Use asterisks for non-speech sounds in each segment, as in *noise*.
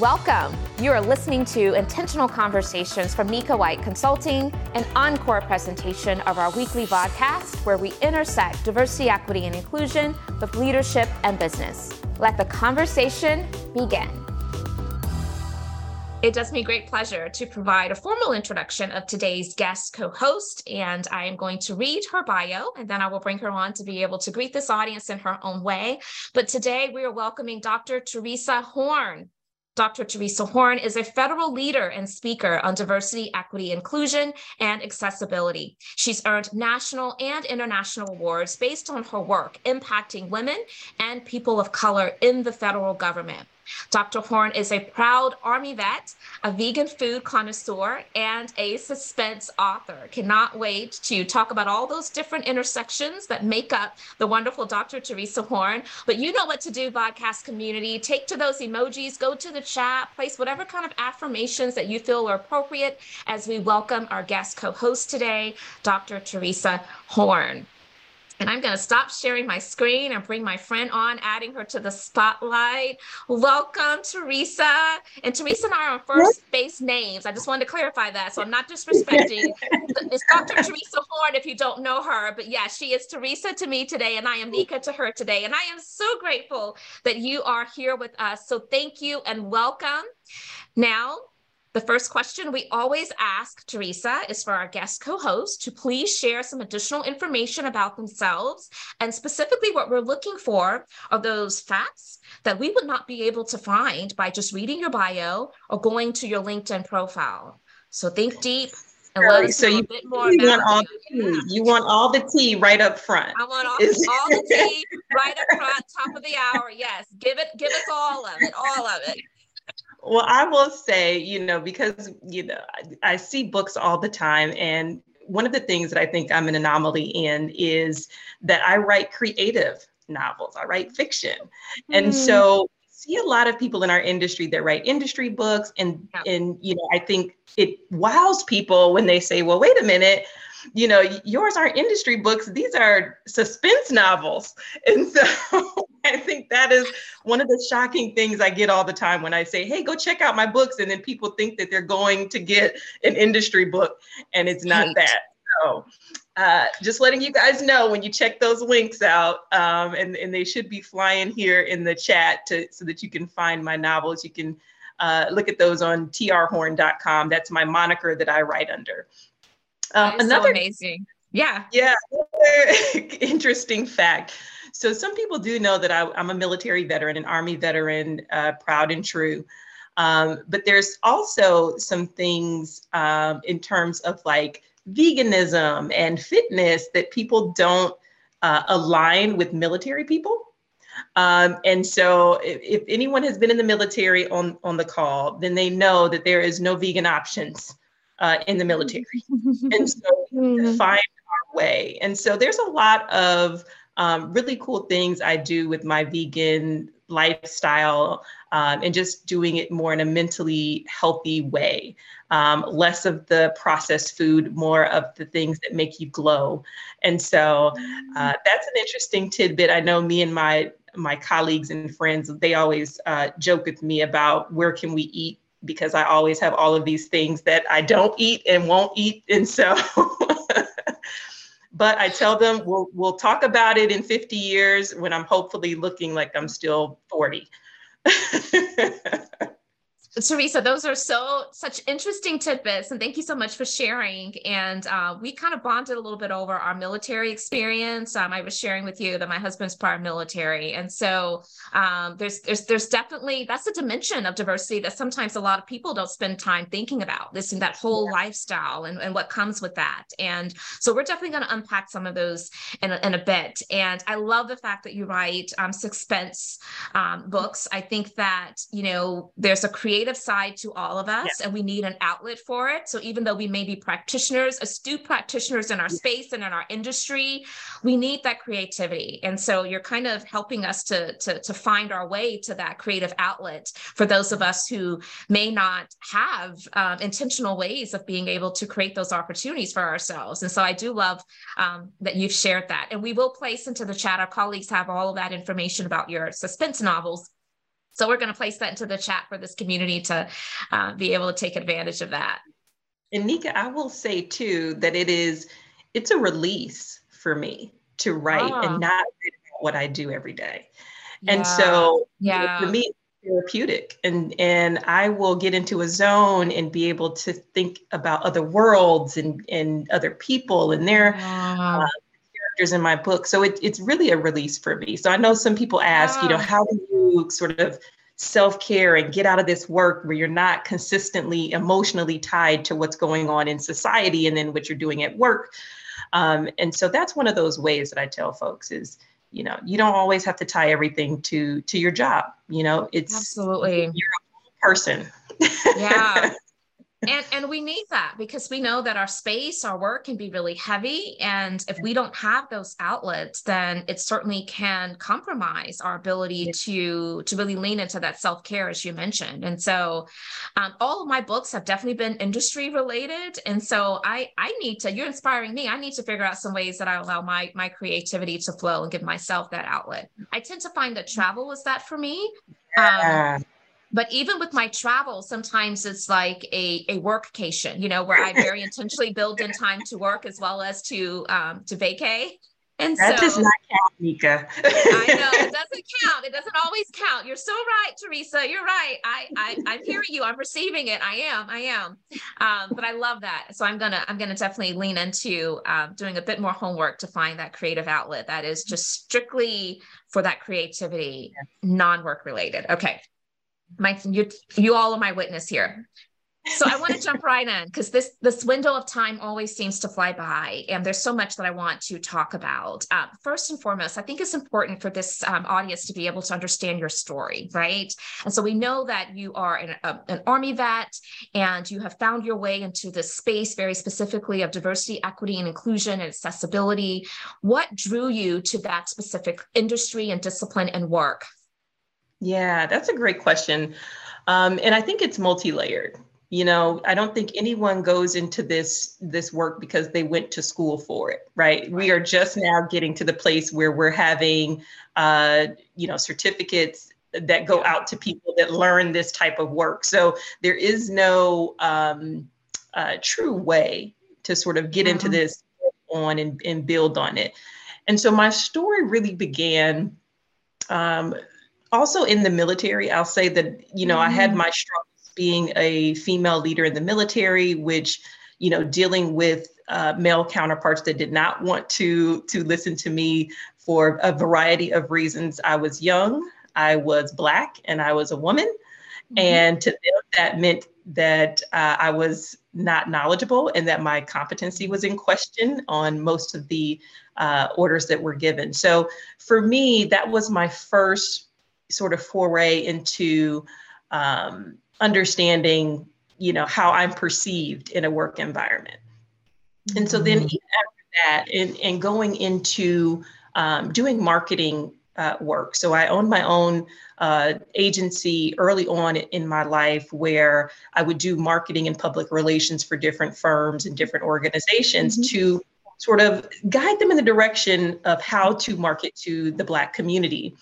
Welcome. You are listening to Intentional Conversations from Nika White Consulting, an encore presentation of our weekly podcast where we intersect diversity, equity, and inclusion with leadership and business. Let the conversation begin. It does me great pleasure to provide a formal introduction of today's guest co host, and I am going to read her bio and then I will bring her on to be able to greet this audience in her own way. But today we are welcoming Dr. Theresa Horne. Dr. Theresa Horne is a federal leader and speaker on diversity, equity, inclusion, and accessibility. She's earned national and international awards based on her work impacting women and people of color in the federal government. Dr. Horne is a proud Army vet, a vegan food connoisseur, and a suspense author. Cannot wait to talk about all those different intersections that make up the wonderful Dr. Theresa Horne. But you know what to do, podcast community. Take to those emojis, go to the chat, place whatever kind of affirmations that you feel are appropriate as we welcome our guest co host today, Dr. Theresa Horne. And I'm going to stop sharing my screen and bring my friend on, adding her to the spotlight. Welcome, Theresa. And Theresa and I are on first base names. I just wanted to clarify that. So I'm not disrespecting. *laughs* it's Dr. Theresa Horne if you don't know her. But yeah, she is Theresa to me today, and I am Nika to her today. And I am so grateful that you are here with us. So thank you and welcome. Now, the first question we always ask Theresa is for our guest co host to please share some additional information about themselves. And specifically, what we're looking for are those facts that we would not be able to find by just reading your bio or going to your LinkedIn profile. So think deep and let us so you, want all you. The tea. you want all the tea right up front. I want all, all the tea *laughs* right up front, top of the hour. Yes, give it, give us all of it, all of it. Well, I will say, you know, because, you know, I, I see books all the time. And one of the things that I think I'm an anomaly in is that I write creative novels, I write fiction. Mm. And so see a lot of people in our industry that write industry books and yeah. and you know i think it wows people when they say well wait a minute you know yours aren't industry books these are suspense novels *laughs* and so *laughs* I think that is one of the shocking things I get all the time when I say, hey, go check out my books. And then people think that they're going to get an industry book, and it's not that. So uh, just letting you guys know when you check those links out, um, and, and they should be flying here in the chat to, so that you can find my novels. You can uh, look at those on trhorn.com. That's my moniker that I write under. Uh, another so amazing. Yeah. Yeah. *laughs* interesting fact. So some people do know that I, am a military veteran, an Army veteran, uh, proud and true. Um, but there's also some things um, in terms of like veganism and fitness that people don't uh, align with military people. Um, and so if, if, anyone has been in the military on, on the call, then they know that there is no vegan options uh, in the military. *laughs* and so to find our way. And so there's a lot of um, really cool things I do with my vegan lifestyle um, and just doing it more in a mentally healthy way. Um, less of the processed food, more of the things that make you glow. And so uh, that's an interesting tidbit. I know me and my my colleagues and friends, they always uh, joke with me about where can we eat because I always have all of these things that I don't eat and won't eat. And so *laughs* but I tell them we'll we'll talk about it in 50 years when I'm hopefully looking like I'm still 40. *laughs* Theresa, those are so such interesting tidbits, and thank you so much for sharing. And uh, we kind of bonded a little bit over our military experience. Um, I was sharing with you that my husband's part military, and so um, there's there's there's definitely that's a dimension of diversity that sometimes a lot of people don't spend time thinking about. This and that whole yeah. lifestyle and, and what comes with that. And so we're definitely going to unpack some of those in a, in a bit. And I love the fact that you write um, suspense um, books. I think that you know there's a creative creative side to all of us yeah. and we need an outlet for it. So even though we may be practitioners astute practitioners in our yeah. space and in our industry we need that creativity. And so you're kind of helping us to, to to find our way to that creative outlet for those of us who may not have um, intentional ways of being able to create those opportunities for ourselves. And so i do love um, that you've shared that. And we will place into the chat our colleagues have all of that information about your suspense novels So we're going to place that into the chat for this community to uh, be able to take advantage of that. And Nika, I will say too that it is, it's a release for me to write oh. and ah. not what I do every day. Yeah. And so yeah. for me, therapeutic and and I will get into a zone and be able to think about other worlds and and other people and their uh, characters in my book. So it, it's really a release for me. So I know some people ask, you know, how do you sort of self-care and get out of this work where you're not consistently emotionally tied to what's going on in society and then what you're doing at work. Um, and so that's one of those ways that I tell folks is you know you don't always have to tie everything to to your job you know it's absolutely you're a person yeah *laughs* and and we need that because we know that our space our work can be really heavy. And if we don't have those outlets then it certainly can compromise our ability to to really lean into that self-care as you mentioned. And so um, all of my books have definitely been industry related. And so i i need to you're inspiring me. I need to figure out some ways that i allow my my creativity to flow and give myself that outlet. I tend to find that travel was that for me. Yeah. um, but even with my travel sometimes it's like a, a workcation you know where i very *laughs* intentionally build in time to work as well as to um to vacay. And that so, does not count nika. I know it *laughs* doesn't count it doesn't always count. You're so right theresa you're right. I, I i'm hearing you i'm receiving it i am i am. Um, but i love that. So i'm gonna i'm gonna definitely lean into um, doing a bit more homework to find that creative outlet that is just strictly for that creativity non-work related. Okay my you, you all are my witness here. So i want to *laughs* jump right in because this this window of time always seems to fly by and there's so much that i want to talk about. Uh, first and foremost i think it's important for this um, audience to be able to understand your story right? And so we know that you are an, a, an army vet and you have found your way into this space very specifically of diversity equity and inclusion and accessibility. What drew you to that specific industry and discipline and work yeah, that's a great question. Um, and I think it's multi-layered. You know, I don't think anyone goes into this this work because they went to school for it, right? We are just now getting to the place where we're having, uh, you know, certificates that go out to people that learn this type of work. So there is no um, uh, true way to sort of get mm-hmm. into this on and, and build on it. And so my story really began um, also in the military, I'll say that, you know, mm-hmm. I had mm-hmm. my struggles being a female leader in the military, which, you know, dealing with uh, male counterparts that did not want to to listen to me for a variety of reasons. I was young, I was black, and I was a woman, mm-hmm. and to them that meant that uh, I was not knowledgeable and that my competency was in question on most of the uh, orders that were given. So for me, that was my first sort of foray into um, understanding, you know, how I'm perceived in a work environment. And so then mm-hmm. after that, and, and going into um, doing marketing uh, work. So I owned my own uh, agency early on in my life where I would do marketing and public relations for different firms and different organizations mm-hmm. to sort of guide them in the direction of how to market to the Black community.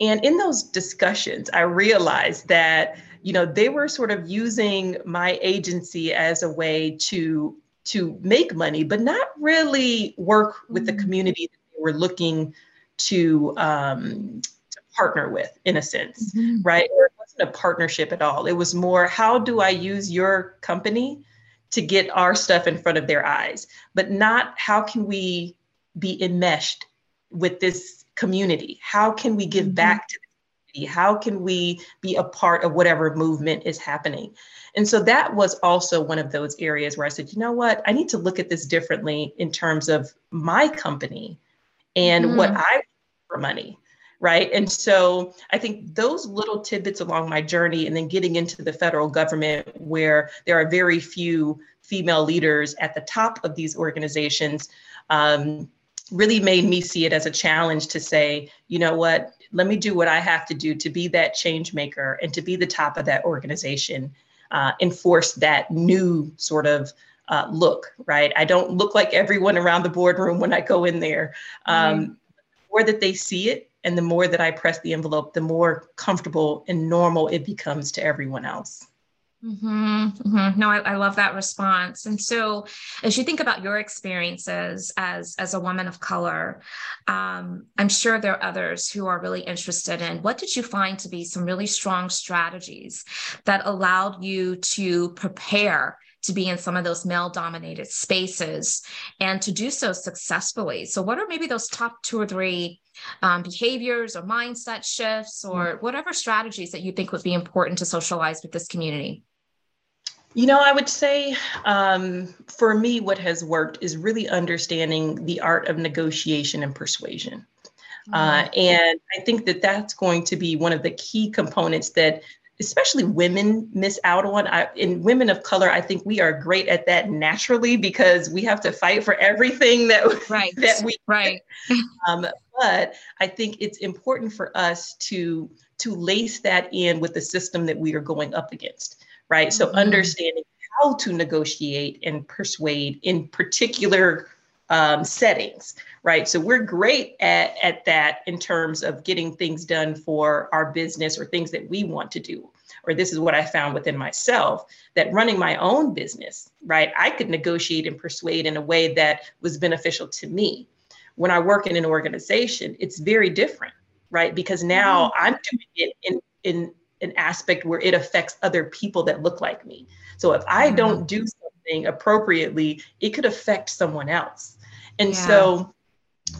And in those discussions, I realized that, you know, they were sort of using my agency as a way to to make money, but not really work with the mm-hmm. community that they were looking to, um, to partner with, in a sense, mm-hmm. right? It wasn't a partnership at all. It was more, how do I use your company to get our stuff in front of their eyes, but not how can we be enmeshed with this community? How can we give mm-hmm. back to the community? How can we be a part of whatever movement is happening? And so that was also one of those areas where I said, you know what, I need to look at this differently in terms of my company and mm-hmm. what I for money. Right. And so I think those little tidbits along my journey, and then getting into the federal government where there are very few female leaders at the top of these organizations, um, really made me see it as a challenge to say, you know what, let me do what I have to do to be that change maker and to be the top of that organization, uh, enforce that new sort of uh, look, right? I don't look like everyone around the boardroom when I go in there. Um, mm-hmm. Or that they see it, and the more that I press the envelope, the more comfortable and normal it becomes to everyone else. Mm-hmm, mm-hmm. No, I, I, love that response. And so, as you think about your experiences as as a woman of color, um, I'm sure there are others who are really interested in what did you find to be some really strong strategies that allowed you to prepare to be in some of those male dominated spaces and to do so successfully. So, what are maybe those top two or three um, behaviors or mindset shifts or mm-hmm. whatever strategies that you think would be important to socialize with this community? You know, I would say um, for me, what has worked is really understanding the art of negotiation and persuasion. Uh, mm-hmm. and I think that that's going to be one of the key components that especially women miss out on. I, in women of color, I think we are great at that naturally because we have to fight for everything that, right. that we *laughs* right. *laughs* um, but I think it's important for us to to lace that in with the system that we are going up against, right? Mm-hmm. So understanding how to negotiate and persuade in particular um, settings, right? So we're great at, at that in terms of getting things done for our business or things that we want to do. Or this is what I found within myself that running my own business, right? I could negotiate and persuade in a way that was beneficial to me. When I work in an organization, it's very different, right? Because now mm-hmm. I'm doing it in, in an aspect where it affects other people that look like me. So if I mm-hmm. don't do something appropriately, it could affect someone else. And yeah. so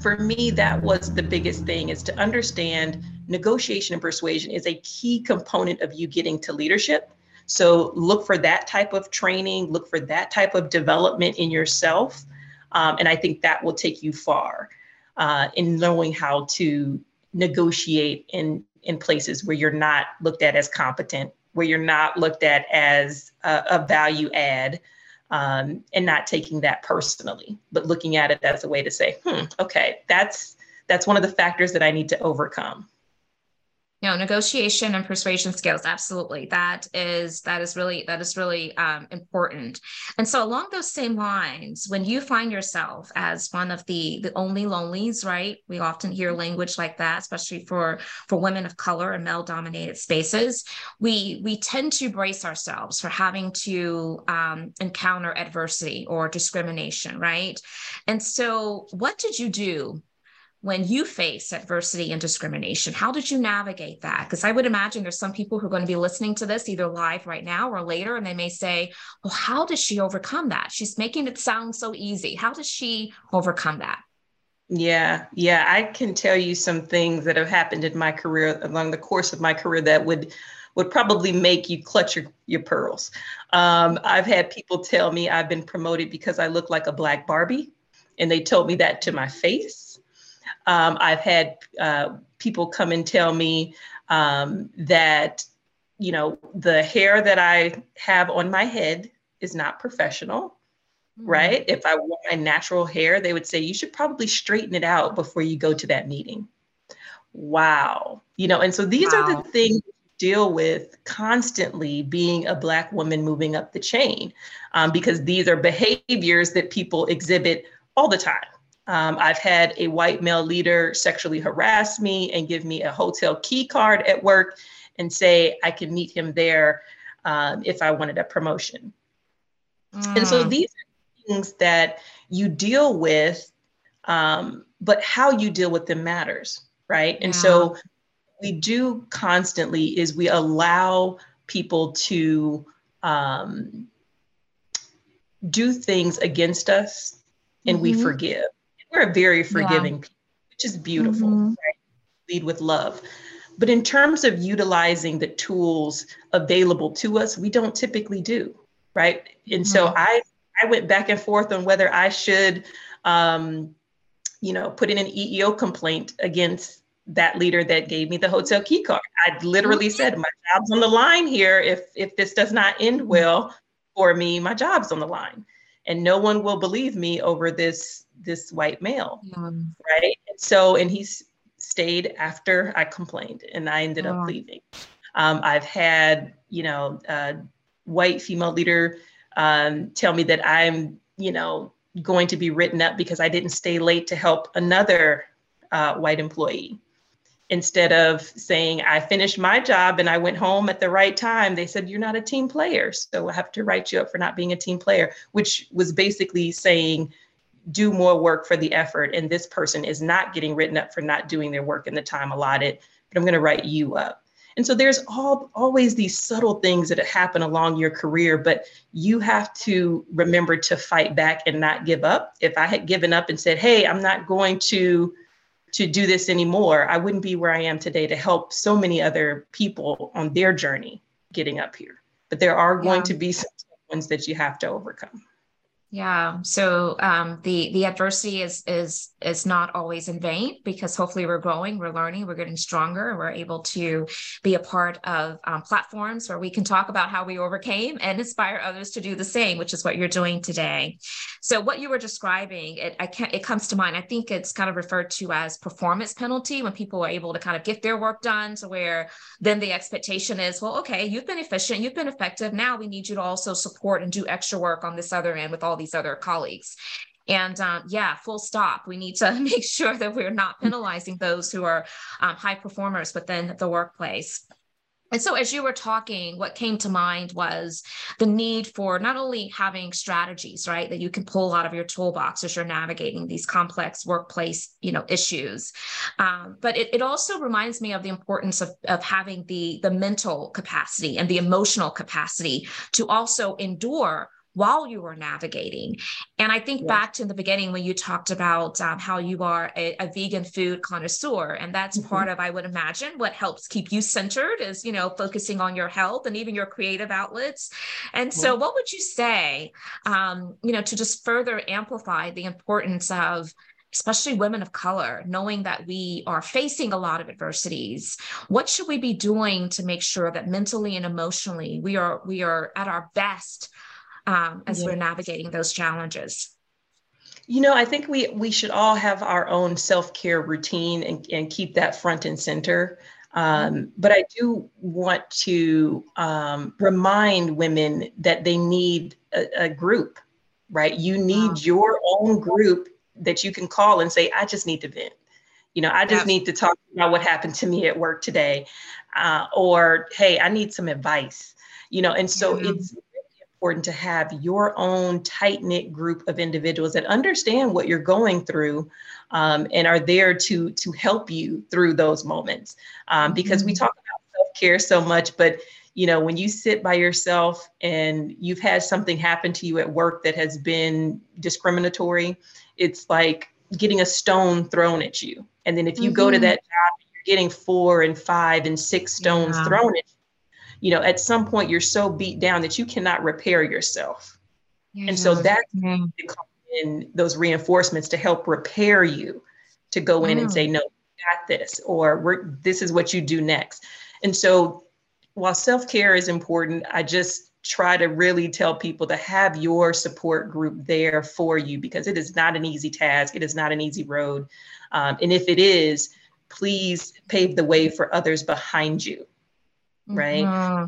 for me, that was the biggest thing is to understand negotiation and persuasion is a key component of you getting to leadership. So look for that type of training, look for that type of development in yourself. Um, and I think that will take you far uh, in knowing how to negotiate in, in places where you're not looked at as competent, where you're not looked at as a, a value add um, and not taking that personally, but looking at it as a way to say, hmm, okay, that's that's one of the factors that I need to overcome you know negotiation and persuasion skills absolutely. That is that is really that is really um, important. And so along those same lines when you find yourself as one of the the only lonelies right? We often hear language like that especially for for women of color and male dominated spaces. We we tend to brace ourselves for having to um, encounter adversity or discrimination right? And so what did you do when you face adversity and discrimination how did you navigate that? Because i would imagine there's some people who are going to be listening to this either live right now or later and they may say well how does she overcome that? She's making it sound so easy. How does she overcome that? Yeah yeah i can tell you some things that have happened in my career along the course of my career that would would probably make you clutch your, your pearls. Um, i've had people tell me i've been promoted because i look like a black barbie and they told me that to my face um, I've had uh, people come and tell me um, that, you know, the hair that I have on my head is not professional, mm-hmm. right? If I want my natural hair, they would say, you should probably straighten it out before you go to that meeting. Wow. You know, and so these wow. are the things deal with constantly being a black woman moving up the chain um, because these are behaviors that people exhibit all the time um, I've had a white male leader sexually harass me and give me a hotel key card at work and say I can meet him there um, if I wanted a promotion. Mm. And so mm. these are things that you deal with, um, but how you deal with them matters, right? And yeah. so we do constantly is we allow people to um, do things against us and mm-hmm. we forgive we're a very forgiving yeah. people, which is beautiful. Mm-hmm. Right? Lead with love. But in terms of utilizing the tools available to us, we don't typically do, right? And mm-hmm. so I I went back and forth on whether I should, um, you know, put in an EEO complaint against that leader that gave me the hotel key card. I literally mm-hmm. said, my job's on the line here. If if this does not end well for me, my job's on the line, and no one will believe me over this this white male, right? And so, and he's stayed after I complained, and I ended up leaving. Um, I've had, you know, a white female leader um, tell me that I'm, you know, going to be written up because I didn't stay late to help another uh, white employee. instead of saying i finished my job and i went home at the right time they said you're not a team player so i have to write you up for not being a team player which was basically saying do more work for the effort and this person is not getting written up for not doing their work in the time allotted but i'm going to write you up. And so there's all always these subtle things that happen along your career but you have to remember to fight back and not give up. If i had given up and said hey i'm not going to to do this anymore i wouldn't be where i am today to help so many other people on their journey getting up here. But there are going yeah. to be some ones that you have to overcome yeah. So um, the the adversity is is is not always in vain because hopefully we're growing, we're learning, we're getting stronger, we're able to be a part of um, platforms where we can talk about how we overcame and inspire others to do the same, which is what you're doing today. So what you were describing, it I can't it comes to mind. I think it's kind of referred to as performance penalty when people are able to kind of get their work done to where then the expectation is, well, okay, you've been efficient, you've been effective. Now we need you to also support and do extra work on this other end with all these other colleagues. And um, yeah, full stop. We need to *laughs* make sure that we're not penalizing those who are um, high performers within the workplace. And so, as you were talking, what came to mind was the need for not only having strategies, right, that you can pull out of your toolbox as you're navigating these complex workplace, you know, issues, um, but it, it also reminds me of the importance of, of having the the mental capacity and the emotional capacity to also endure while you were navigating. And I think back to the beginning when you talked about um, how you are a, a, vegan food connoisseur, and that's mm-hmm. part of, I would imagine, what helps keep you centered is, you know, focusing on your health and even your creative outlets. And mm-hmm. so, what would you say, um, you know, to just further amplify the importance of especially women of color, knowing that we are facing a lot of adversities, what should we be doing to make sure that mentally and emotionally we are we are at our best um, as yeah. we're navigating those challenges? You know, I think we we should all have our own self care routine and, and keep that front and center. Um, but I do want to um, remind women that they need a, a group, right? You need wow. your own group that you can call and say, I just need to vent. You know, I just need to talk about what happened to me at work today. Uh, or, hey, I need some advice. You know, and so mm-hmm. it's important to have your own tight knit group of individuals that understand what you're going through um, and are there to to help you through those moments. Um, because we mm-hmm. talk about self care so much, but you know when you sit by yourself and you've had something happen to you at work that has been discriminatory, it's like getting a stone thrown at you. And then if you mm-hmm. go to mm-hmm. that job, you're getting four and five and six stones yeah. thrown at you you know, at some point you're so beat down that you cannot repair yourself. And so that's mm-hmm. in those reinforcements to help repair you to go in mm. and say, no, you got this, or this is what you do next. And so while self care is important, I just try to really tell people to have your support group there for you because it is not an easy task. It is not an easy road. Um, and if it is, please pave the way for others behind you right? Mm-hmm.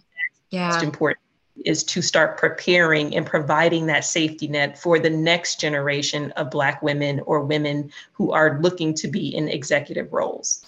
Yeah. Most important is to start preparing and providing that safety net for the next generation of Black women or women who are looking to be in executive roles.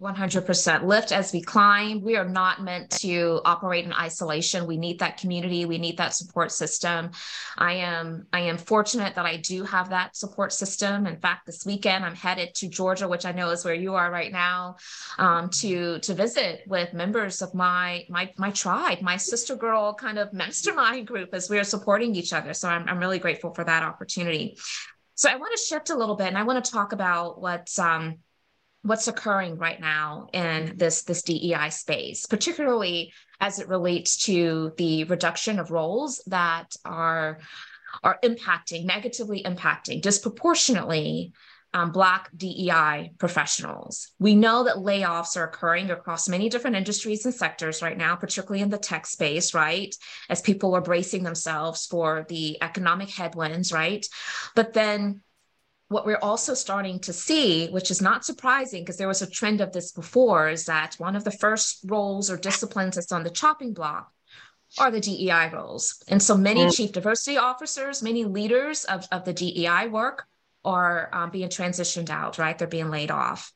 100% lift as we climb. We are not meant to operate in isolation. We need that community. We need that support system. I am I am fortunate that I do have that support system. In fact, this weekend I'm headed to Georgia, which I know is where you are right now, um, to to visit with members of my my my tribe, my sister girl kind of mastermind group as we are supporting each other. So I'm I'm really grateful for that opportunity. So I want to shift a little bit, and I want to talk about what's um, what's occurring right now in this this DEI space, particularly as it relates to the reduction of roles that are are impacting negatively impacting disproportionately um, Black DEI professionals. We know that layoffs are occurring across many different industries and sectors right now, particularly in the tech space, right? As people are bracing themselves for the economic headwinds, right? But then what we're also starting to see, which is not surprising because there was a trend of this before, is that one of the first roles or disciplines that's on the chopping block are the DEI roles. And so many mm. chief diversity officers, many leaders of, of the DEI work are um, being transitioned out, right? They're being laid off.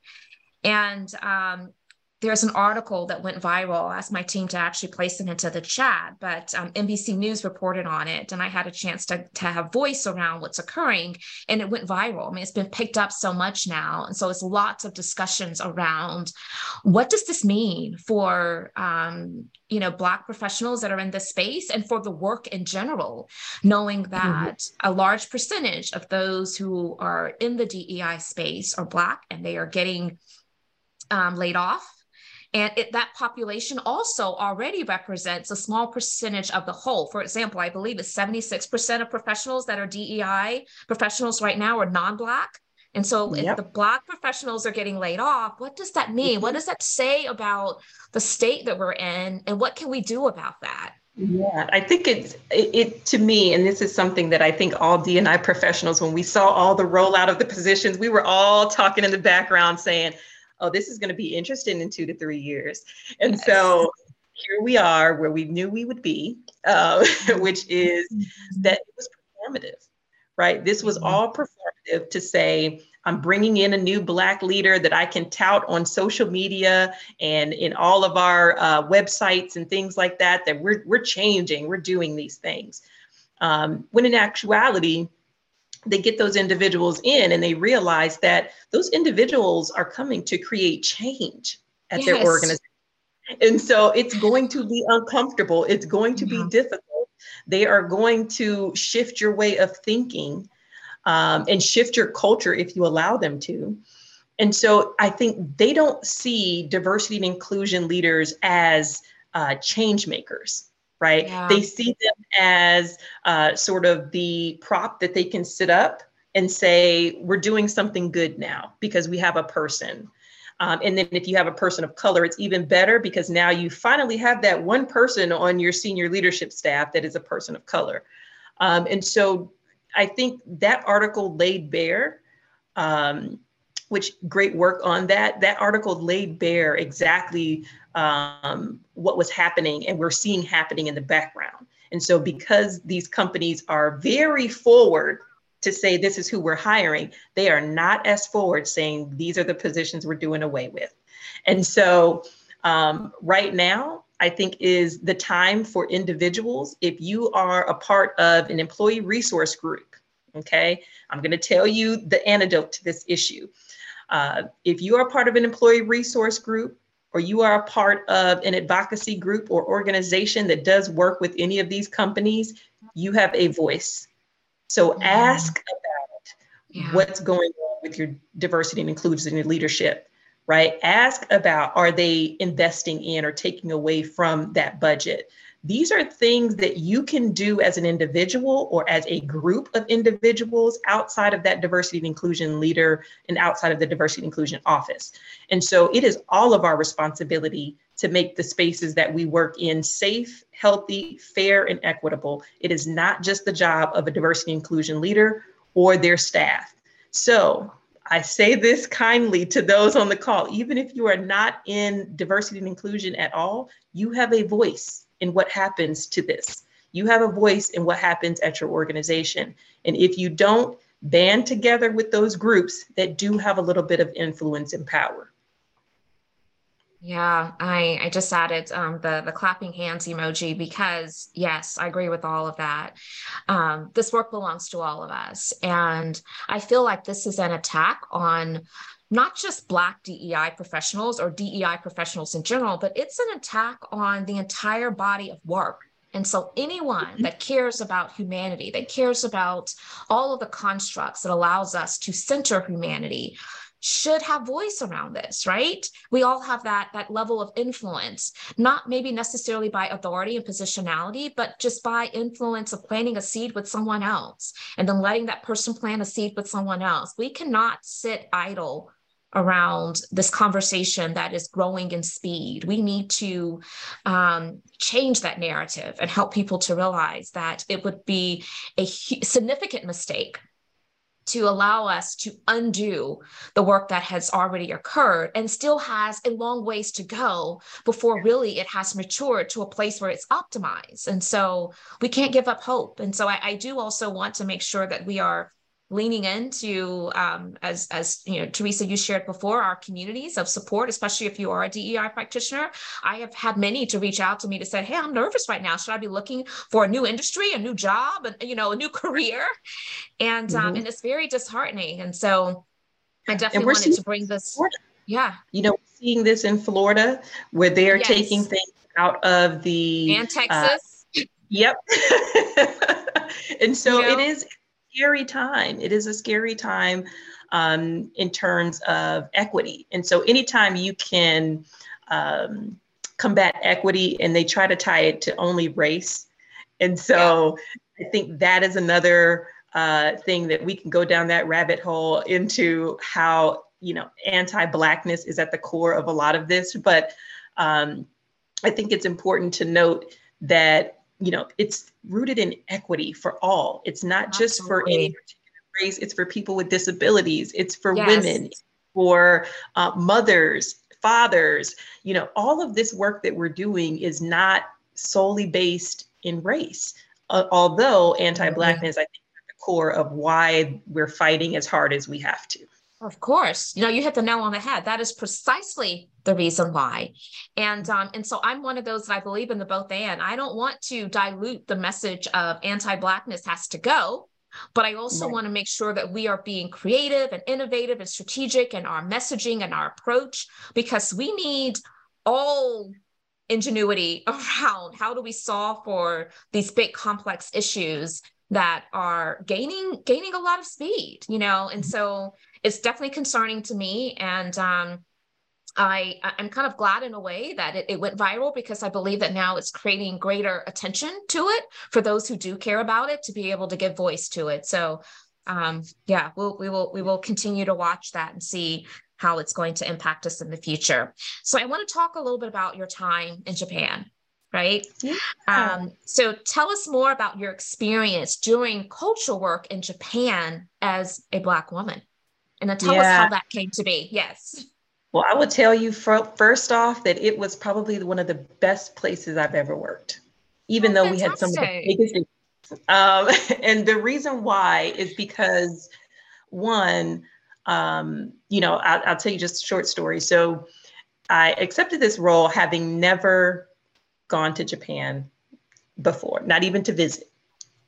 And um, there's an article that went viral. I asked my team to actually place it into the chat, but um, NBC News reported on it, and I had a chance to, to have voice around what's occurring, and it went viral. I mean, it's been picked up so much now, and so it's lots of discussions around what does this mean for um, you know Black professionals that are in this space, and for the work in general, knowing mm-hmm. that mm-hmm. a large percentage of those who are in the DEI space are Black, and they are getting um, laid off and it, that population also already represents a small percentage of the whole. For example, I believe it's 76% of professionals that are DEI professionals right now are non Black. And so yep. if the Black professionals are getting laid off, what does that mean? Mm-hmm. What does that say about the state that we're in? And what can we do about that? Yeah, I think it's it, it, to me, and this is something that I think all DNI professionals, when we saw all the rollout of the positions, we were all talking in the background saying, oh, this is going to be interesting in two to three years. And yes. so here we are where we knew we would be, uh, *laughs* which is mm-hmm. that it was performative, right? This was mm-hmm. all performative to say, I'm bringing in a new Black leader that I can tout on social media and in all of our uh, websites and things like that, that we're, we're changing, we're doing these things. Um, when in actuality, they get those individuals in and they realize that those individuals are coming to create change at yes. their organization. And so it's going to be uncomfortable. It's going to be difficult. They are going to shift your way of thinking um, and shift your culture if you allow them to. And so I think they don't see diversity and inclusion leaders as uh, change makers right? Yeah. They see them as uh, sort of the prop that they can sit up and say, we're doing something good now because we have a person. Um, and then if you have a person of color, it's even better because now you finally have that one person on your senior leadership staff that is a person of color. Um, and so I think that article laid bare, um, which great work on that. That article laid bare exactly um, what was happening and we're seeing happening in the background. And so, because these companies are very forward to say this is who we're hiring, they are not as forward saying these are the positions we're doing away with. And so, um, right now, I think is the time for individuals. If you are a part of an employee resource group, okay, I'm going to tell you the antidote to this issue. Uh, if you are part of an employee resource group, or you are a part of an advocacy group or organization that does work with any of these companies, you have a voice. So mm-hmm. ask about yeah. what's going on with your diversity and inclusion in your leadership, right? Ask about are they investing in or taking away from that budget? These are things that you can do as an individual or as a group of individuals outside of that diversity and inclusion leader and outside of the diversity and inclusion office. And so it is all of our responsibility to make the spaces that we work in safe, healthy, fair, and equitable. It is not just the job of a diversity and inclusion leader or their staff. So I say this kindly to those on the call, even if you are not in diversity and inclusion at all, you have a voice in what happens to this. You have a voice in what happens at your organization. And if you don't, band together with those groups that do have a little bit of influence and power. Yeah, I I just added um, the the clapping hands emoji because yes, I agree with all of that. Um, this work belongs to all of us, and I feel like this is an attack on not just Black DEI professionals or DEI professionals in general, but it's an attack on the entire body of work. And so, anyone mm-hmm. that cares about humanity, that cares about all of the constructs that allows us to center humanity, should have voice around this right we all have that that level of influence not maybe necessarily by authority and positionality but just by influence of planting a seed with someone else and then letting that person plant a seed with someone else we cannot sit idle around this conversation that is growing in speed. We need to um, change that narrative and help people to realize that it would be a significant mistake to allow us to undo the work that has already occurred and still has a long ways to go before really it has matured to a place where it's optimized. And so we can't give up hope. And so I, I do also want to make sure that we are leaning into um, as as you know theresa you shared before our communities of support especially if you are a dei practitioner i have had many to reach out to me to say hey i'm nervous right now should i be looking for a new industry a new job and you know a new *laughs* career and um, mm-hmm. um, and it's very disheartening and so i definitely wanted to bring this Florida. yeah you know seeing this in florida where they're yes. taking things out of the and uh, texas uh, yep *laughs* and so you know? it is scary time. It is a scary time um, in terms of equity. And so anytime you can um, combat equity and they try to tie it to only race. And so yeah. I think that is another uh, thing that we can go down that rabbit hole into how, you know, anti-Blackness is at the core of a lot of this. But um, I think it's important to note that you know, it's rooted in equity for all. It's not Absolutely. just for any particular race, it's for people with disabilities, it's for yes. women, for uh, mothers, fathers. You know, all of this work that we're doing is not solely based in race. Uh, although anti-blackness, mm-hmm. I think, at the core of why we're fighting as hard as we have to. Of course, you know you hit the nail on the head. That is precisely the reason why, and um, and so I'm one of those that I believe in the both and. I don't want to dilute the message of anti-blackness has to go, but I also want to make sure that we are being creative and innovative and strategic in our messaging and our approach because we need all ingenuity *laughs* around how do we solve for these big complex issues that are gaining gaining a lot of speed you know and so it's definitely concerning to me. And um, I, I'm kind of glad in a way that it, it, went viral because I believe that now it's creating greater attention to it for those who do care about it to be able to give voice to it. So um, yeah, we'll, we will we will continue to watch that and see how it's going to impact us in the future. So I want to talk a little bit about your time in Japan, right? Yeah. Um, so tell us more about your experience doing cultural work in Japan as a Black woman. And then tell yeah. us how that came to be. Yes. Well, I would tell you first off that it was probably one of the best places I've ever worked, even oh, though fantastic. we had some of the biggest. Um, *laughs* and the reason why is because, one, um, you know, I'll, I'll tell you just a short story. So I accepted this role having never gone to Japan before, not even to visit.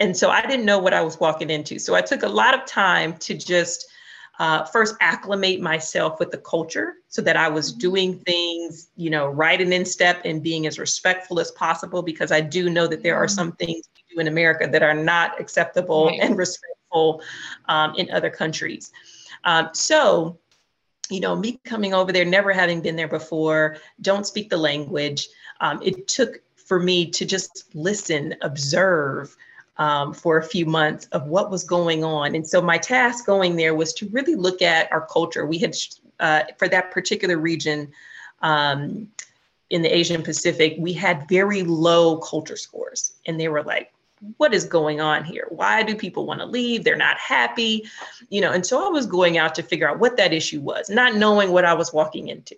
And so I didn't know what I was walking into. So I took a lot of time to just uh, first acclimate myself with the culture so that I was mm-hmm. doing things, you know, right and in step and being as respectful as possible because I do know that there are mm-hmm. some things we do in America that are not acceptable right. and respectful um, in other countries. Um, so, you know, me coming over there, never having been there before, don't speak the language. Um, it took for me to just listen, observe, um, for a few months of what was going on. And so my task going there was to really look at our culture. We had, uh, for that particular region um, in the Asian Pacific, we had very low culture scores. And they were like, what is going on here? Why do people want to leave? They're not happy, you know. And so I was going out to figure out what that issue was, not knowing what I was walking into.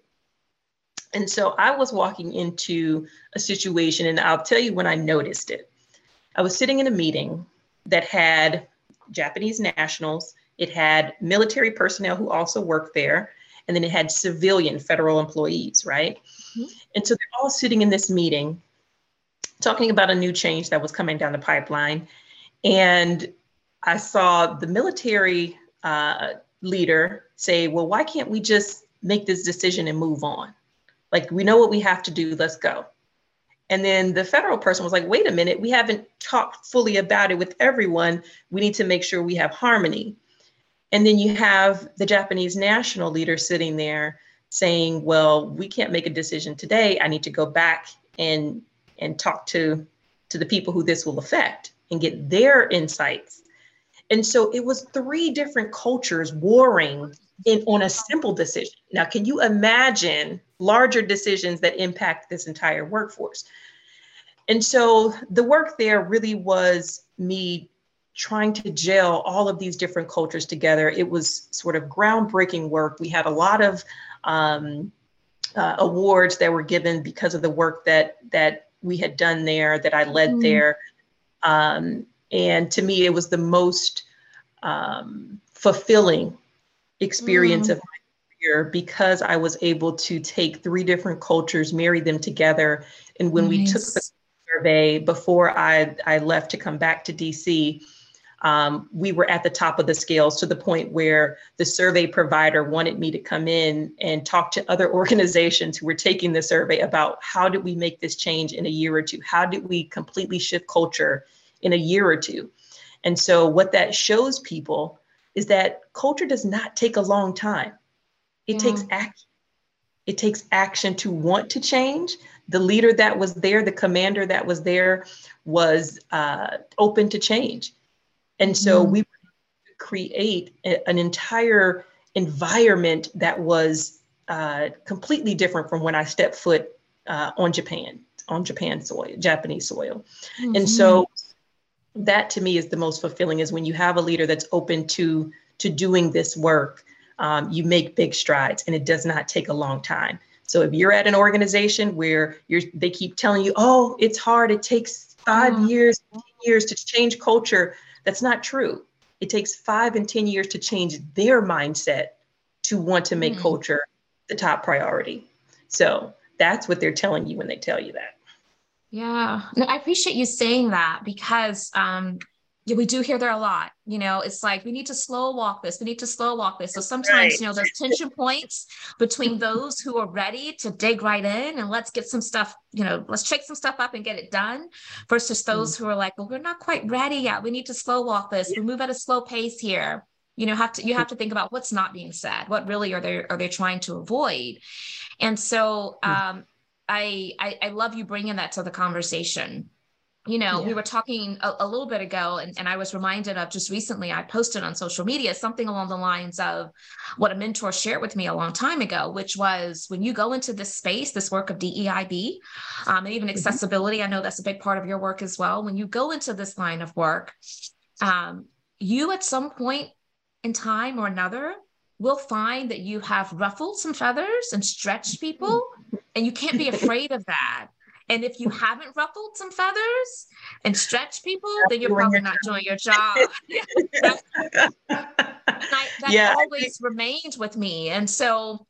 And so I was walking into a situation, and I'll tell you when I noticed it. I was sitting in a meeting that had Japanese nationals, it had military personnel who also worked there, and then it had civilian federal employees, right? Mm-hmm. And so they're all sitting in this meeting talking about a new change that was coming down the pipeline. And I saw the military uh, leader say, Well, why can't we just make this decision and move on? Like, we know what we have to do, let's go. And then the federal person was like, wait a minute, we haven't talked fully about it with everyone. We need to make sure we have harmony. And then you have the Japanese national leader sitting there saying, well, we can't make a decision today. I need to go back and and talk to to the people who this will affect and get their insights. And so it was three different cultures warring in on a simple decision. Now, can you imagine larger decisions that impact this entire workforce? And so the work there really was me trying to gel all of these different cultures together. It was sort of groundbreaking work. We had a lot of um, uh, awards that were given because of the work that that we had done there, that I led mm. there. Um, and to me, it was the most um, fulfilling experience mm. of my career because I was able to take three different cultures, marry them together. And when nice. we took the survey before I, I left to come back to DC, um, we were at the top of the scales to the point where the survey provider wanted me to come in and talk to other *laughs* organizations who were taking the survey about how did we make this change in a year or two? How did we completely shift culture in a year or two? And so, what that shows people is that culture does not take a long time. It yeah. takes action. It takes action to want to change. The leader that was there, the commander that was there, was uh, open to change. And so mm-hmm. we create a, an entire environment that was uh, completely different from when I stepped foot uh, on Japan, on Japan soil, Japanese soil. Mm-hmm. And so that to me is the most fulfilling is when you have a leader that's open to to doing this work um, you make big strides and it does not take a long time so if you're at an organization where you're they keep telling you oh it's hard. It takes 5 mm-hmm. years years to change culture that's not true. It takes five and ten years to change their mindset to want to make mm-hmm. culture the top priority. So that's what they're telling you when they tell you that. Yeah, no, I appreciate you saying that because um, yeah, we do hear there a lot. You know, it's like we need to slow walk this. We need to slow walk this. So sometimes, right. you know, there's tension points between those who are ready to dig right in and let's get some stuff, you know, let's shake some stuff up and get it done, versus those mm-hmm. who are like, well, we're not quite ready yet. We need to slow walk this. Yeah. We move at a slow pace here. You know, have to you have to think about what's not being said. What really are they are they trying to avoid? And so, mm. um, I, I, I love you bringing that to the conversation you know yeah. we were talking a, a, little bit ago and, and i was reminded of just recently i posted on social media something along the lines of what a mentor shared with me a long time ago which was when you go into this space this work of deib um, and even mm-hmm. accessibility i know that's a big part of your work as well when you go into this line of work um, you at some point in time or another will find that you have ruffled some feathers and stretched people and you can't be *laughs* afraid of that. And if you haven't ruffled some feathers and stretched people, then you're probably not doing your job. I, *laughs* that yeah, always remained with me. And so,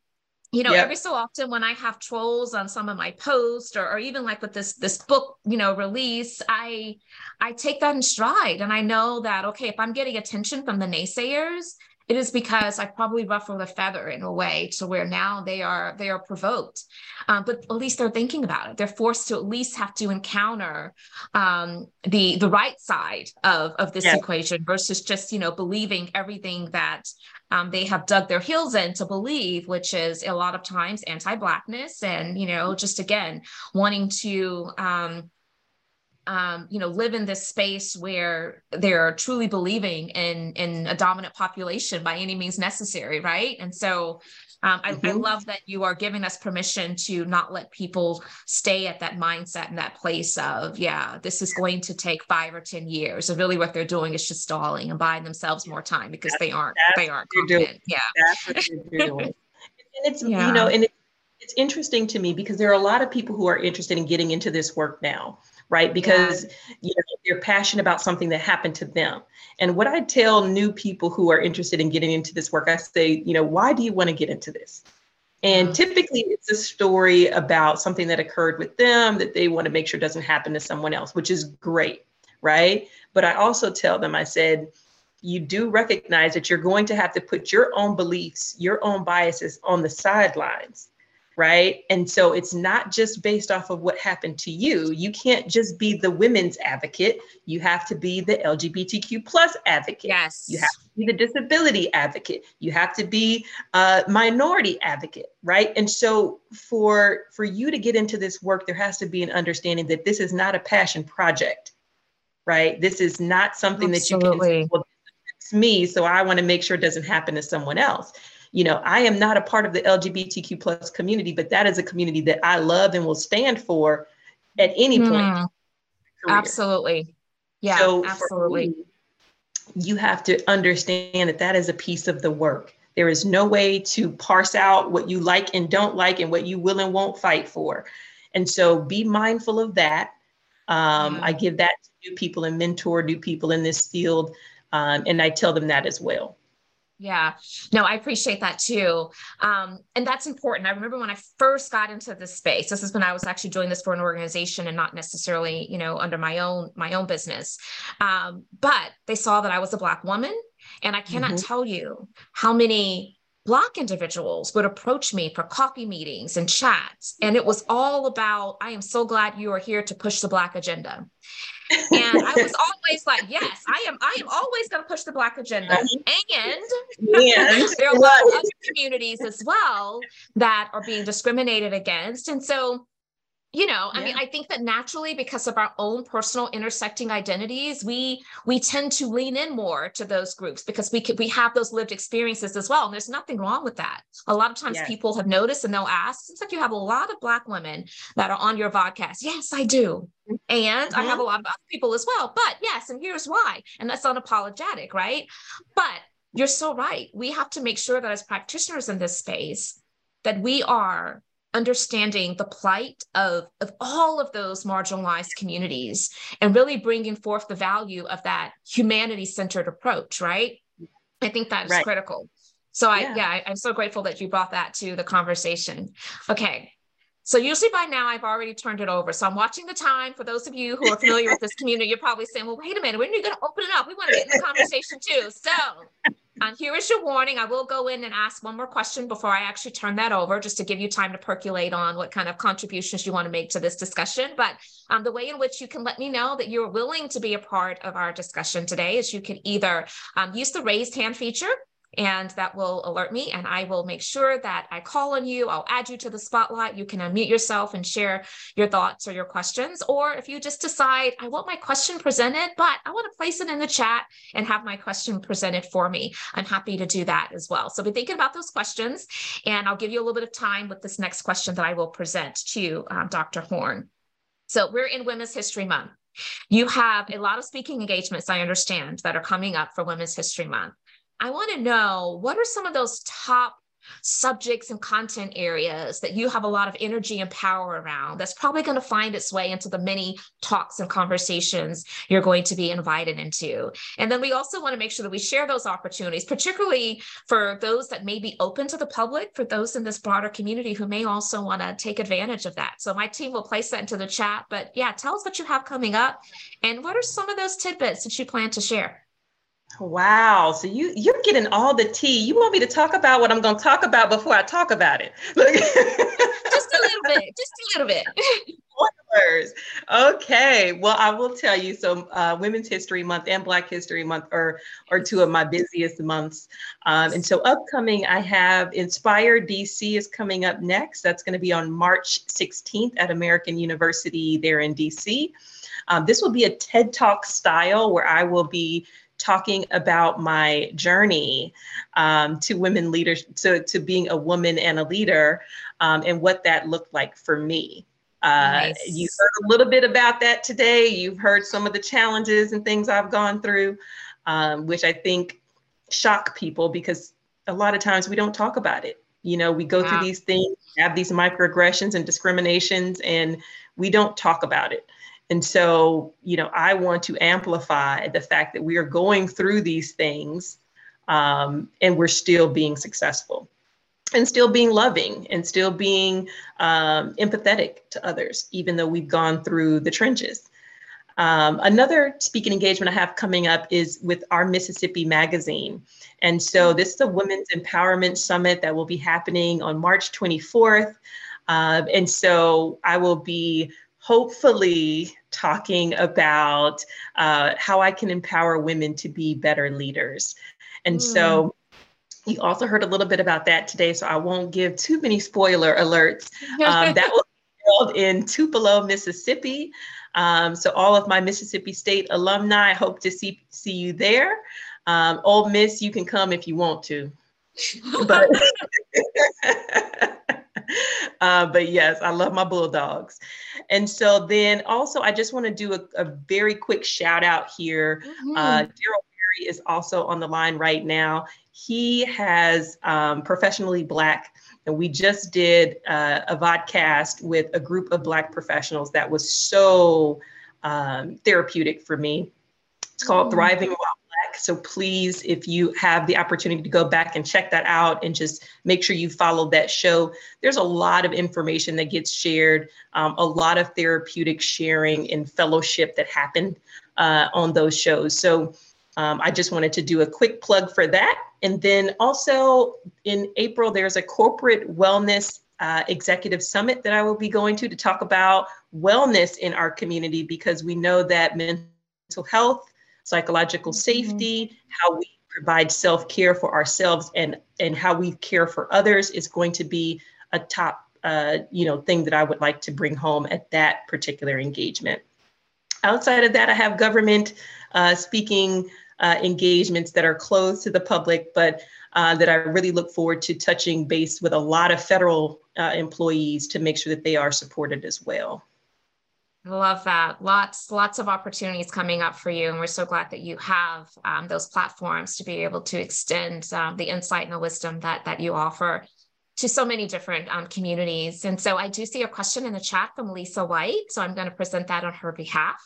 you know, yep. every so often when I have trolls on some of my posts or, or even like with this this book, you know, release, I I take that in stride and I know that okay, if I'm getting attention from the naysayers, it is because I probably ruffled a feather in a way to where now they are they are provoked, um, but at least they're thinking about it. They're forced to at least have to encounter um, the the right side of of this equation versus just you know believing everything that um, they have dug their heels in to believe, which is a lot of times anti-blackness and you know just again wanting to um, um, you know, live in this space where they're truly believing in in a dominant population by any means necessary, right? And so um, I, mm-hmm. I, love that you are giving us permission to not let people stay at that mindset and that place of, yeah, this is going to take five or 10 years. And really what they're doing is just stalling and buying themselves more time because that's, they aren't, they aren't confident. Yeah. That's what you're *laughs* doing. and it's, yeah. you know, and it, it's interesting to me because there are a lot of people who are interested in getting into this work now right? Because you know, they're passionate about something that happened to them. And what I tell new people who are interested in getting into this work, I say, you know, why do you want to get into this? And mm-hmm. typically it's a story about something that occurred with them that they want to make sure doesn't happen to someone else, which is great, right? But I also tell them, I said, you do recognize that you're going to have to put your own beliefs, your own biases on the sidelines right? And so it's not just based off of what happened to you. You can't just be the women's advocate. You have to be the LGBTQ plus advocate. Yes. You have to be the disability advocate. You have to be a minority advocate, right? And so for for you to get into this work, there has to be an understanding that this is not a passion project, right? This is not something Absolutely. that you can. Well, it's me, so I want to make sure it doesn't happen to someone else you know i am not a part of the lgbtq plus community but that is a community that i love and will stand for at any point mm, absolutely. Yeah so absolutely. me, you have to understand that that is a piece of the work. There is no way to parse out what you like and don't like and what you will and won't fight for. And so be mindful of that. Um, i give that to new people and mentor new people in this field Um, and I tell them that as well. Yeah, no, I appreciate that too. Um, and that's important. I remember when I first got into this space, this is when I was actually doing this for an organization and not necessarily, you know, under my own, my own business. Um, but they saw that I was a black woman. And I cannot mm-hmm. tell you how many Black individuals would approach me for coffee meetings and chats. And it was all about, I am so glad you are here to push the Black agenda. And I was always like, yes, I am, I am always going to push the Black agenda. And *laughs* there are a lot of other communities as well that are being discriminated against. And so you know i yeah. mean i think that naturally because of our own personal intersecting identities we we tend to lean in more to those groups because we could we have those lived experiences as well and there's nothing wrong with that a lot of times yes. people have noticed and they'll ask seems like you have a lot of black women that are on your podcast yes i do and mm-hmm. i have mm-hmm. a lot of other people as well but yes and here's why and that's unapologetic right but you're so right we have to make sure that as practitioners in this space that we are understanding the plight of, of all of those marginalized communities and really bringing forth the value of that humanity centered approach, right? I think that is right. critical. So I, yeah, yeah I, I'm so grateful that you brought that to the conversation. Okay. So usually by now I've already turned it over. So I'm watching the time. For those of you who are familiar with this *laughs* community, you're probably saying, well, wait a minute, when are you going to open it up? We want to get in the conversation too. So um, here is your warning. I will go in and ask one more question before I actually turn that over, just to give you time to percolate on what kind of contributions you want to make to this discussion. But um, the way in which you can let me know that you're willing to be a part of our discussion today is you can either um, use the raised hand feature and that will alert me and I will make sure that I call on you. I'll add you to the spotlight. You can unmute yourself and share your thoughts or your questions. Or if you just decide, I want my question presented, but I want to place it in the chat and have my question presented for me, I'm happy to do that as well. So be thinking about those questions and I'll give you a little bit of time with this next question that I will present to um, Dr. Horne. So we're in Women's History Month. You have a lot of speaking engagements, I understand, that are coming up for Women's History Month. I want to know what are some of those top subjects and content areas that you have a lot of energy and power around that's probably going to find its way into the many talks and conversations you're going to be invited into. And then we also want to make sure that we share those opportunities, particularly for those that may be open to the public, for those in this broader community who may also want to take advantage of that. So my team will place that into the chat. But yeah, tell us what you have coming up and what are some of those tidbits that you plan to share? Wow. So you you're getting all the tea. You want me to talk about what I'm going to talk about before I talk about it? *laughs* just a little bit. Just a little bit. *laughs* okay. Well, I will tell you. So, uh, Women's History Month and Black History Month are are two of my busiest months. Um, and so, upcoming, I have Inspire DC is coming up next. That's going to be on March 16th at American University there in DC. Um, this will be a TED Talk style where I will be talking about my journey um, to women leaders, to, to being a woman and a leader, um, and what that looked like for me. Uh, nice. You heard a little bit about that today. You've heard some of the challenges and things I've gone through, um, which I think shock people because a lot of times we don't talk about it. You know, we go wow. through these things, have these microaggressions and discriminations, and we don't talk about it. And so, you know, I want to amplify the fact that we are going through these things um, and we're still being successful and still being loving and still being um, empathetic to others, even though we've gone through the trenches. Um, another speaking engagement I have coming up is with our Mississippi magazine. And so this is a Women's Empowerment Summit that will be happening on March 24th. Uh, and so I will be hopefully talking about uh, how I can empower women to be better leaders. And mm. so you also heard a little bit about that today, so I won't give too many spoiler alerts. Um, that *laughs* will be held in Tupelo, Mississippi. Um, so all of my Mississippi State alumni, I hope to see see you there. Um, Ole Miss, you can come if you want to. *laughs* But *laughs* uh, but yes, I love my Bulldogs. And so then also, I just want to do a, a, very quick shout out here. Mm-hmm. Uh, Daryl Perry is also on the line right now. He has um, professionally Black, and we just did uh, a vodcast with a group of Black professionals that was so um, therapeutic for me. It's called mm-hmm. Thriving While So please, if you have the opportunity to go back and check that out and just make sure you follow that show, there's a lot of information that gets shared, um, a lot of therapeutic sharing and fellowship that happened uh, on those shows. So um, I just wanted to do a quick plug for that. And then also in April, there's a corporate wellness uh, executive summit that I will be going to to talk about wellness in our community because we know that mental health, psychological mm-hmm. safety, mm-hmm. how we provide self-care for ourselves and and how we care for others is going to be a top uh, you know thing that I would like to bring home at that particular engagement. Outside of that, I have government uh, speaking uh, engagements that are closed to the public, but uh, that I really look forward to touching base with a lot of federal uh, employees to make sure that they are supported as well. Love that. Lots, lots of opportunities coming up for you. And we're so glad that you have um, those platforms to be able to extend um, the insight and the wisdom that, that you offer to so many different um, communities. And so I do see a question in the chat from Lisa White. So I'm going to present that on her behalf.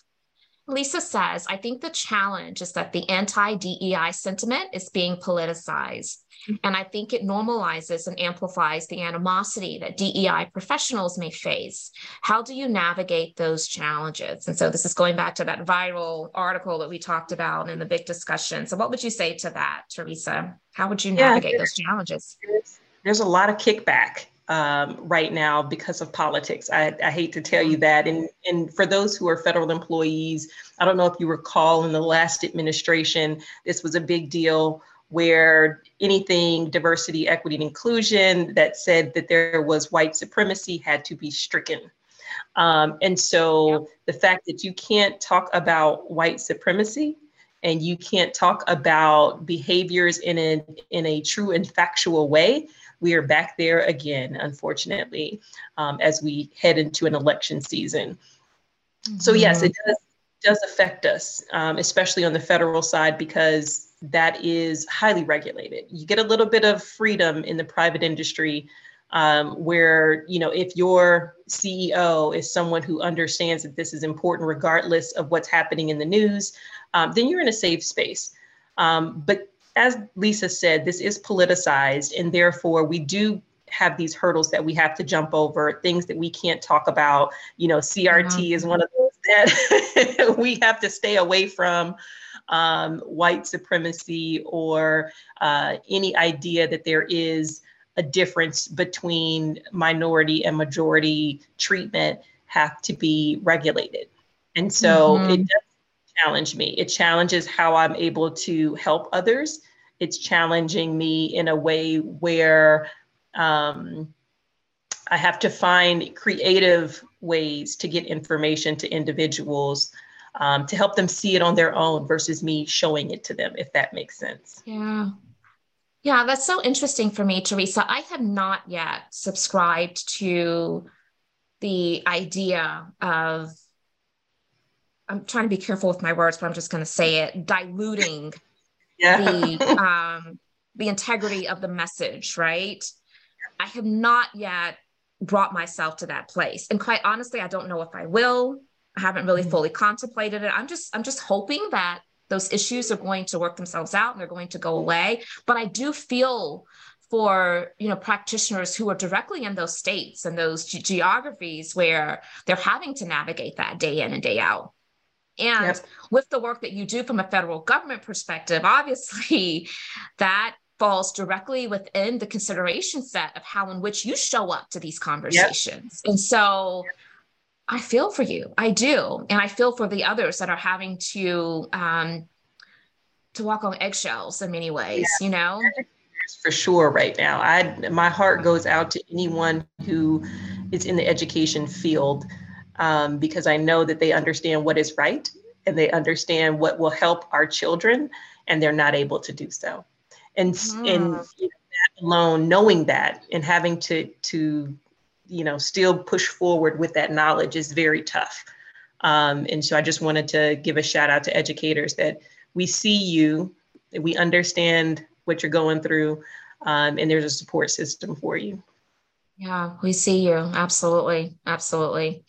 Lisa says, I think the challenge is that the anti DEI sentiment is being politicized. Mm-hmm. And I think it normalizes and amplifies the animosity that DEI professionals may face. How do you navigate those challenges? And so this is going back to that viral article that we talked about in the big discussion. So, what would you say to that, Theresa? How would you navigate yeah, those challenges? There's a lot of kickback um, right now because of politics. I, I, hate to tell you that. And, and for those who are federal employees, I don't know if you recall in the last administration, this was a big deal where anything diversity, equity, and inclusion that said that there was white supremacy had to be stricken. Um, and so yep. the fact that you can't talk about white supremacy and you can't talk about behaviors in a, in a true and factual way we are back there again, unfortunately, um, as we head into an election season. Mm-hmm. So, yes, it does, does affect us, um, especially on the federal side, because that is highly regulated. You get a little bit of freedom in the private industry. Um, where you know if your ceo is someone who understands that this is important regardless of what's happening in the news um, then you're in a safe space um, but as Lisa said, this is politicized, and therefore we do have these hurdles that we have to jump over, things that we can't talk about. You know, CRT mm-hmm. is one of those *laughs* that *laughs* we have to stay away from. Um, white supremacy or uh, any idea that there is a difference between minority and majority treatment have to be regulated. And so mm-hmm. it does challenge me. It challenges how I'm able to help others it's challenging me in a way where um, I have to find creative ways to get information to individuals um, to help them see it on their own versus me showing it to them, if that makes sense. Yeah. Yeah, that's so interesting for me, Theresa. I have not yet subscribed to the idea of, I'm trying to be careful with my words, but I'm just going to say it diluting yeah. the um, the integrity of the message, right? I have not yet brought myself to that place, and quite honestly, I don't know if I will. I haven't really mm-hmm. fully contemplated it. I'm just I'm just hoping that those issues are going to work themselves out and they're going to go away. But I do feel for you know practitioners who are directly in those states and those ge- geographies where they're having to navigate that day in and day out and yep. with the work that you do from a federal government perspective, obviously *laughs* that falls directly within the consideration set of how in which you show up to these conversations. Yep. And so I feel for you. I do. And I feel for the others that are having to um to walk on eggshells in many ways, yeah. you know. For sure right now. I my heart goes out to anyone who is in the education field um, because I know that they understand what is right and they understand what will help our children, and they're not able to do so. And mm. and you know, that alone, knowing that and having to to you know still push forward with that knowledge is very tough. Um, and so I just wanted to give a shout out to educators that we see you, we understand what you're going through, um, and there's a support system for you. Yeah, we see you. Absolutely. Absolutely.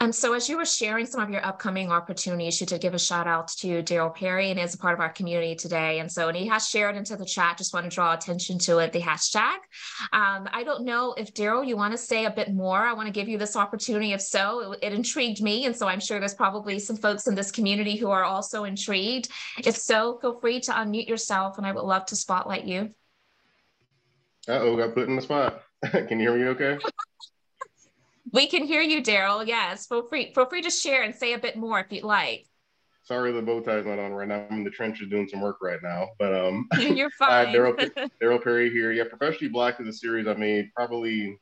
Um, so as you were sharing some of your upcoming opportunities, you did give a shout out to Daryl Perry and is a part of our community today. And so, and he has shared into the chat, just want to draw attention to it, the hashtag. Um, I don't know if Daryl, you want to say a bit more. I want to give you this opportunity. If so, it, it intrigued me. And so I'm sure there's probably some folks in this community who are also intrigued. If so, feel free to unmute yourself and I would love to spotlight you. Uh-oh, got put in the spot. *laughs* Can you hear me okay? *laughs* We can hear you, Daryl. Yes. Feel free, feel free to share and say a bit more if you'd like. Sorry the bow tie's not on right now. I'm in the trenches doing some work right now. But um *laughs* you're fine. *laughs* uh, Daryl Daryl Perry here. Yeah, Professionally Black is a series I made probably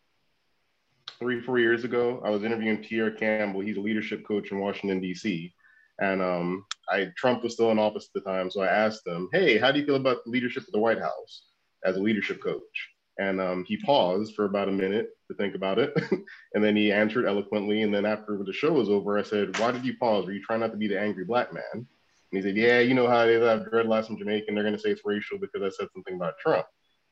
three, four years ago. I was interviewing Pierre Campbell. He's a leadership coach in Washington, DC. And um, I Trump was still in office at the time. So I asked him, hey, how do you feel about leadership at the White House as a leadership coach? And um, he paused for about a minute to think about it. *laughs* and then he answered eloquently. And then after the show was over, I said, Why did you pause? Were you trying not to be the angry black man? And he said, Yeah, you know how it is. I have dreadlocks from Jamaica and they're going to say it's racial because I said something about Trump.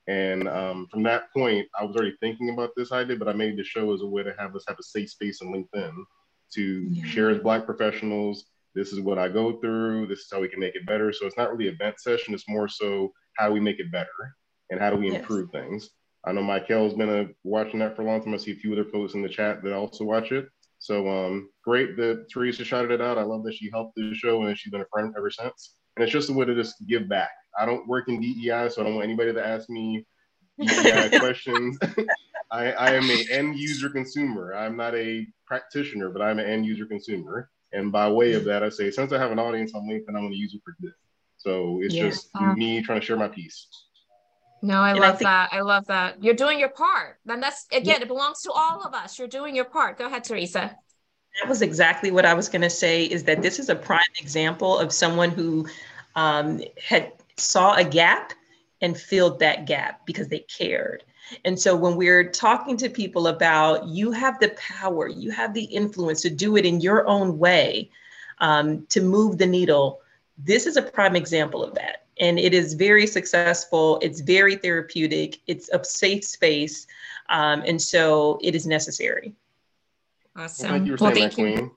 And um, from that point, I was already thinking about this idea, but I made the show as a way to have us have a safe space on LinkedIn to yeah. share as Black professionals. This is what I go through. This is how we can make it better. So it's not really a vent session. It's more so how we make it better and how do we improve yes. things. I know Michael's been a, watching that for a long time. I see a few other folks in the chat that also watch it. So um, great that Theresa shouted it out. I love that she helped the show and she's been a friend ever since. And it's just a way to just give back. I don't work in DEI, so I don't want anybody to ask me DEI *laughs* questions. *laughs* I, I am an end user consumer. I'm not a practitioner, but I'm an end user consumer. And by way of that, I say, since I have an audience on LinkedIn, I'm going to use it for good. So it's yeah. just me trying to share my piece. No, I and love I think, that. I love that. You're doing your part. And that's again, it belongs to all of us. You're doing your part. Go ahead, Theresa. That was exactly what I was going to say. Is that this is a prime example of someone who um, had saw a gap and filled that gap because they cared. And so when we're talking to people about you have the power, you have the influence to do it in your own way um, to move the needle, this is a prime example of that and it is very successful. It's very therapeutic. It's a safe space, um, and so it is necessary. Awesome. Well, thank you, well, thank you.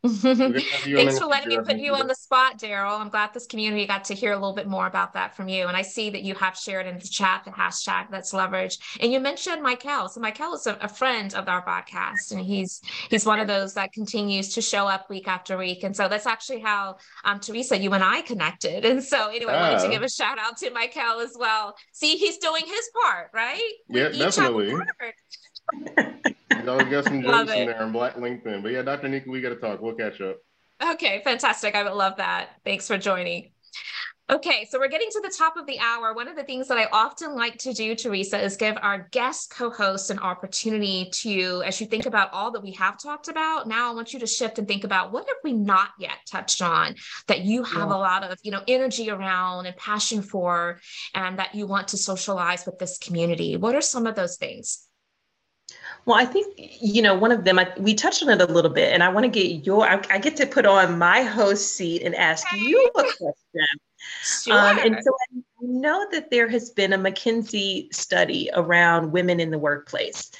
*laughs* Thanks for letting me put you on the spot, Daryl. I'm glad this community got to hear a little bit more about that from you. And I see that you have shared in the chat the hashtag that's leverage. And you mentioned Michael. So Michael is a, a, friend of our podcast, and he's he's one of those that continues to show up week after week. And so that's actually how um, Theresa, you and I connected. And so anyway, I wanted to give a shout out to Michael as well. See, he's doing his part, right? Yeah, definitely. Always got some jokes in there on Black LinkedIn. But yeah, Dr. Nika, we got to talk. We'll catch up. Okay, fantastic. I would love that. Thanks for joining. Okay, so we're getting to the top of the hour. One of the things that I often like to do, Theresa, is give our guest co hosts an opportunity to, as you think about all that we have talked about, now I want you to shift and think about what have we not yet touched on that you have yeah. a lot of, you know, energy around and passion for, and that you want to socialize with this community. What are some of those things? Well, I think, you know, one of them, I, we touched on it a little bit, and I want to get your, I, I, get to put on my host seat and ask you a question. Sure. Um, and so I know that there has been a McKinsey study around women in the workplace.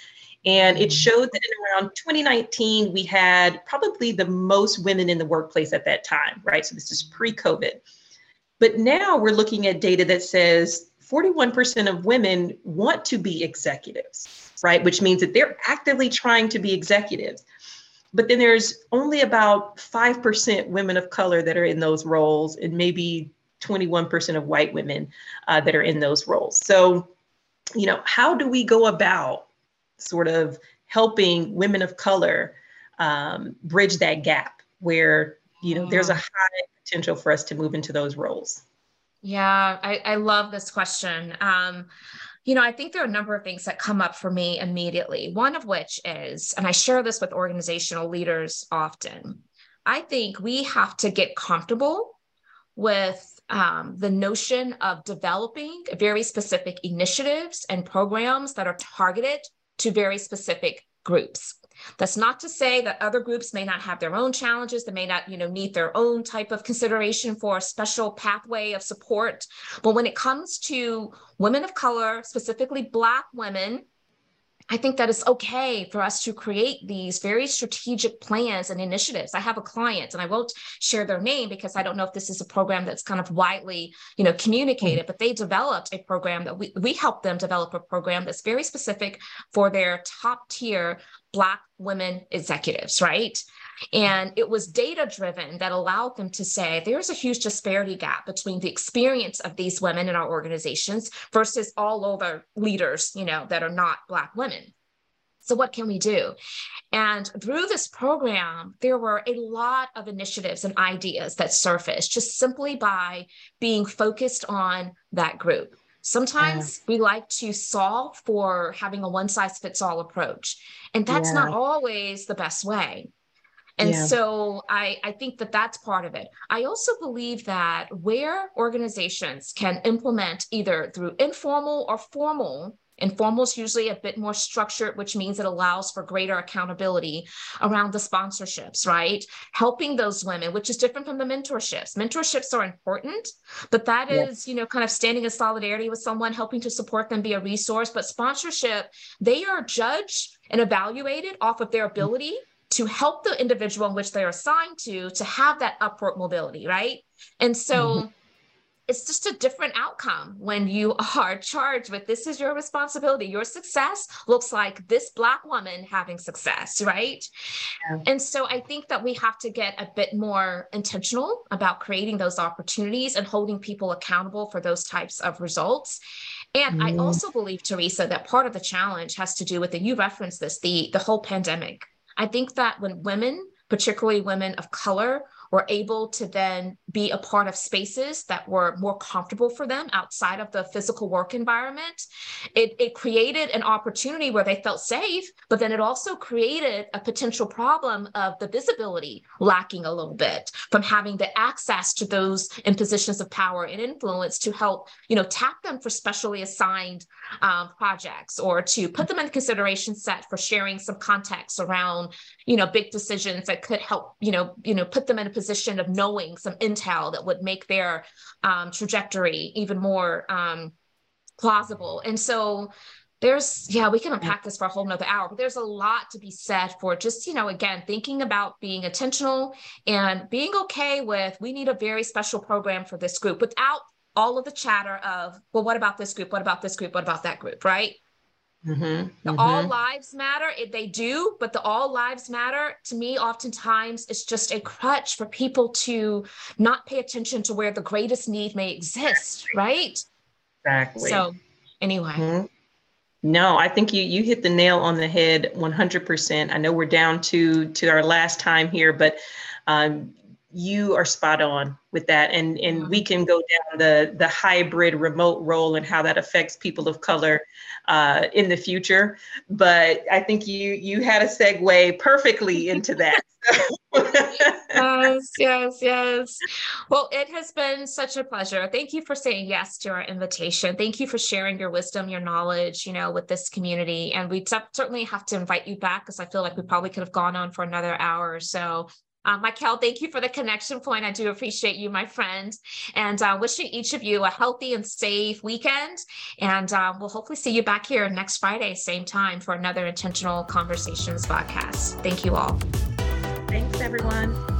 And it mm-hmm. showed that in around 2019, we had probably the most women in the workplace at that time, right? So this is pre COVID. But now we're looking at data that says 41% of women want to be executives right? Which means that they're actively trying to be executives. But then there's only about 5% women of color that are in those roles, and maybe 21% of white women uh, that are in those roles. So, you know, how do we go about sort of helping women of color um, bridge that gap where, you know, there's a high potential for us to move into those roles? Yeah, I, I love this question. Um, you know, I think there are a number of things that come up for me immediately. One of which is, and I share this with organizational leaders often, I think we have to get comfortable with um, the notion of developing very specific initiatives and programs that are targeted to very specific groups. That's not to say that other groups may not have their own challenges, they may not, you know, need their own type of consideration for a special pathway of support. But when it comes to women of color, specifically Black women, I think that it's okay for us to create these very strategic plans and initiatives. I have a client and I won't share their name because I don't know if this is a program that's kind of widely, you know, communicated, but they developed a program that we, we helped them develop a program that's very specific for their top tier Black women executives, right? And it was data driven that allowed them to say there's a huge disparity gap between the experience of these women in our organizations versus all other leaders, you know, that are not Black women. So, what can we do? And through this program, there were a lot of initiatives and ideas that surfaced just simply by being focused on that group. Sometimes yeah. we like to solve for having a one size fits all approach, and that's yeah. not always the best way. And yeah. so I, I think that that's part of it. I also believe that where organizations can implement either through informal or formal Informal is usually a bit more structured, which means it allows for greater accountability around the sponsorships, right? Helping those women, which is different from the mentorships. Mentorships are important, but that is, you know, kind of standing in solidarity with someone, helping to support them, be a resource. But sponsorship, they are judged and evaluated off of their mm. ability to help the individual in which they're assigned to to have that upward mobility right and so mm-hmm. it's just a different outcome when you *laughs* are charged with this is your responsibility your success looks like this black woman having success right yeah. and so i think that we have to get a bit more intentional about creating those opportunities and holding people accountable for those types of results and mm. I also believe, Theresa, that part of the challenge has to do with, and you referenced this, the, the whole pandemic, I think that when women, particularly women of color, were able to then be a part of spaces that were more comfortable for them outside of the physical work environment. It, it created an opportunity where they felt safe, but then it also created a potential problem of the visibility lacking a little bit from having the access to those in positions of power and influence to help, you know, tap them for specially assigned um, projects or to put them in the consideration set for sharing some context around, you know, big decisions that could help, you know, you know, put them in a position of knowing some intel that would make their um, trajectory even more um, plausible. And so there's yeah we can unpack this for a whole nother hour but there's a lot to be said for just you know again thinking about being intentional and being okay with we need a very special program for this group without all of the chatter of well what about this group? What about this group? What about that group? Right Mm-hmm, the mm-hmm. all lives matter. It, they do, but the all lives matter to me, oftentimes, is just a crutch for people to not pay attention to where the greatest need may exist, right? Exactly. So, anyway. Mm-hmm. No, I think you you hit the nail on the head 100%. I know we're down to to our last time here, but um, you are spot on with that and and we can go down the the hybrid remote role and how that affects people of color uh, in the future but i think you you had a segue perfectly into that. *laughs* *laughs* Yes yes yes. Well it has been such a pleasure. Thank you for saying yes to our invitation. Thank you for sharing your wisdom your knowledge you know with this community. And we certainly have to invite you back because i feel like we probably could have gone on for another hour or so uh, Michael, thank you for the connection point. I do appreciate you, my friend, and uh, wishing each of you a healthy and safe weekend. And uh, we'll hopefully see you back here next Friday, same time, for another Intentional Conversations podcast. Thank you all. Thanks, everyone.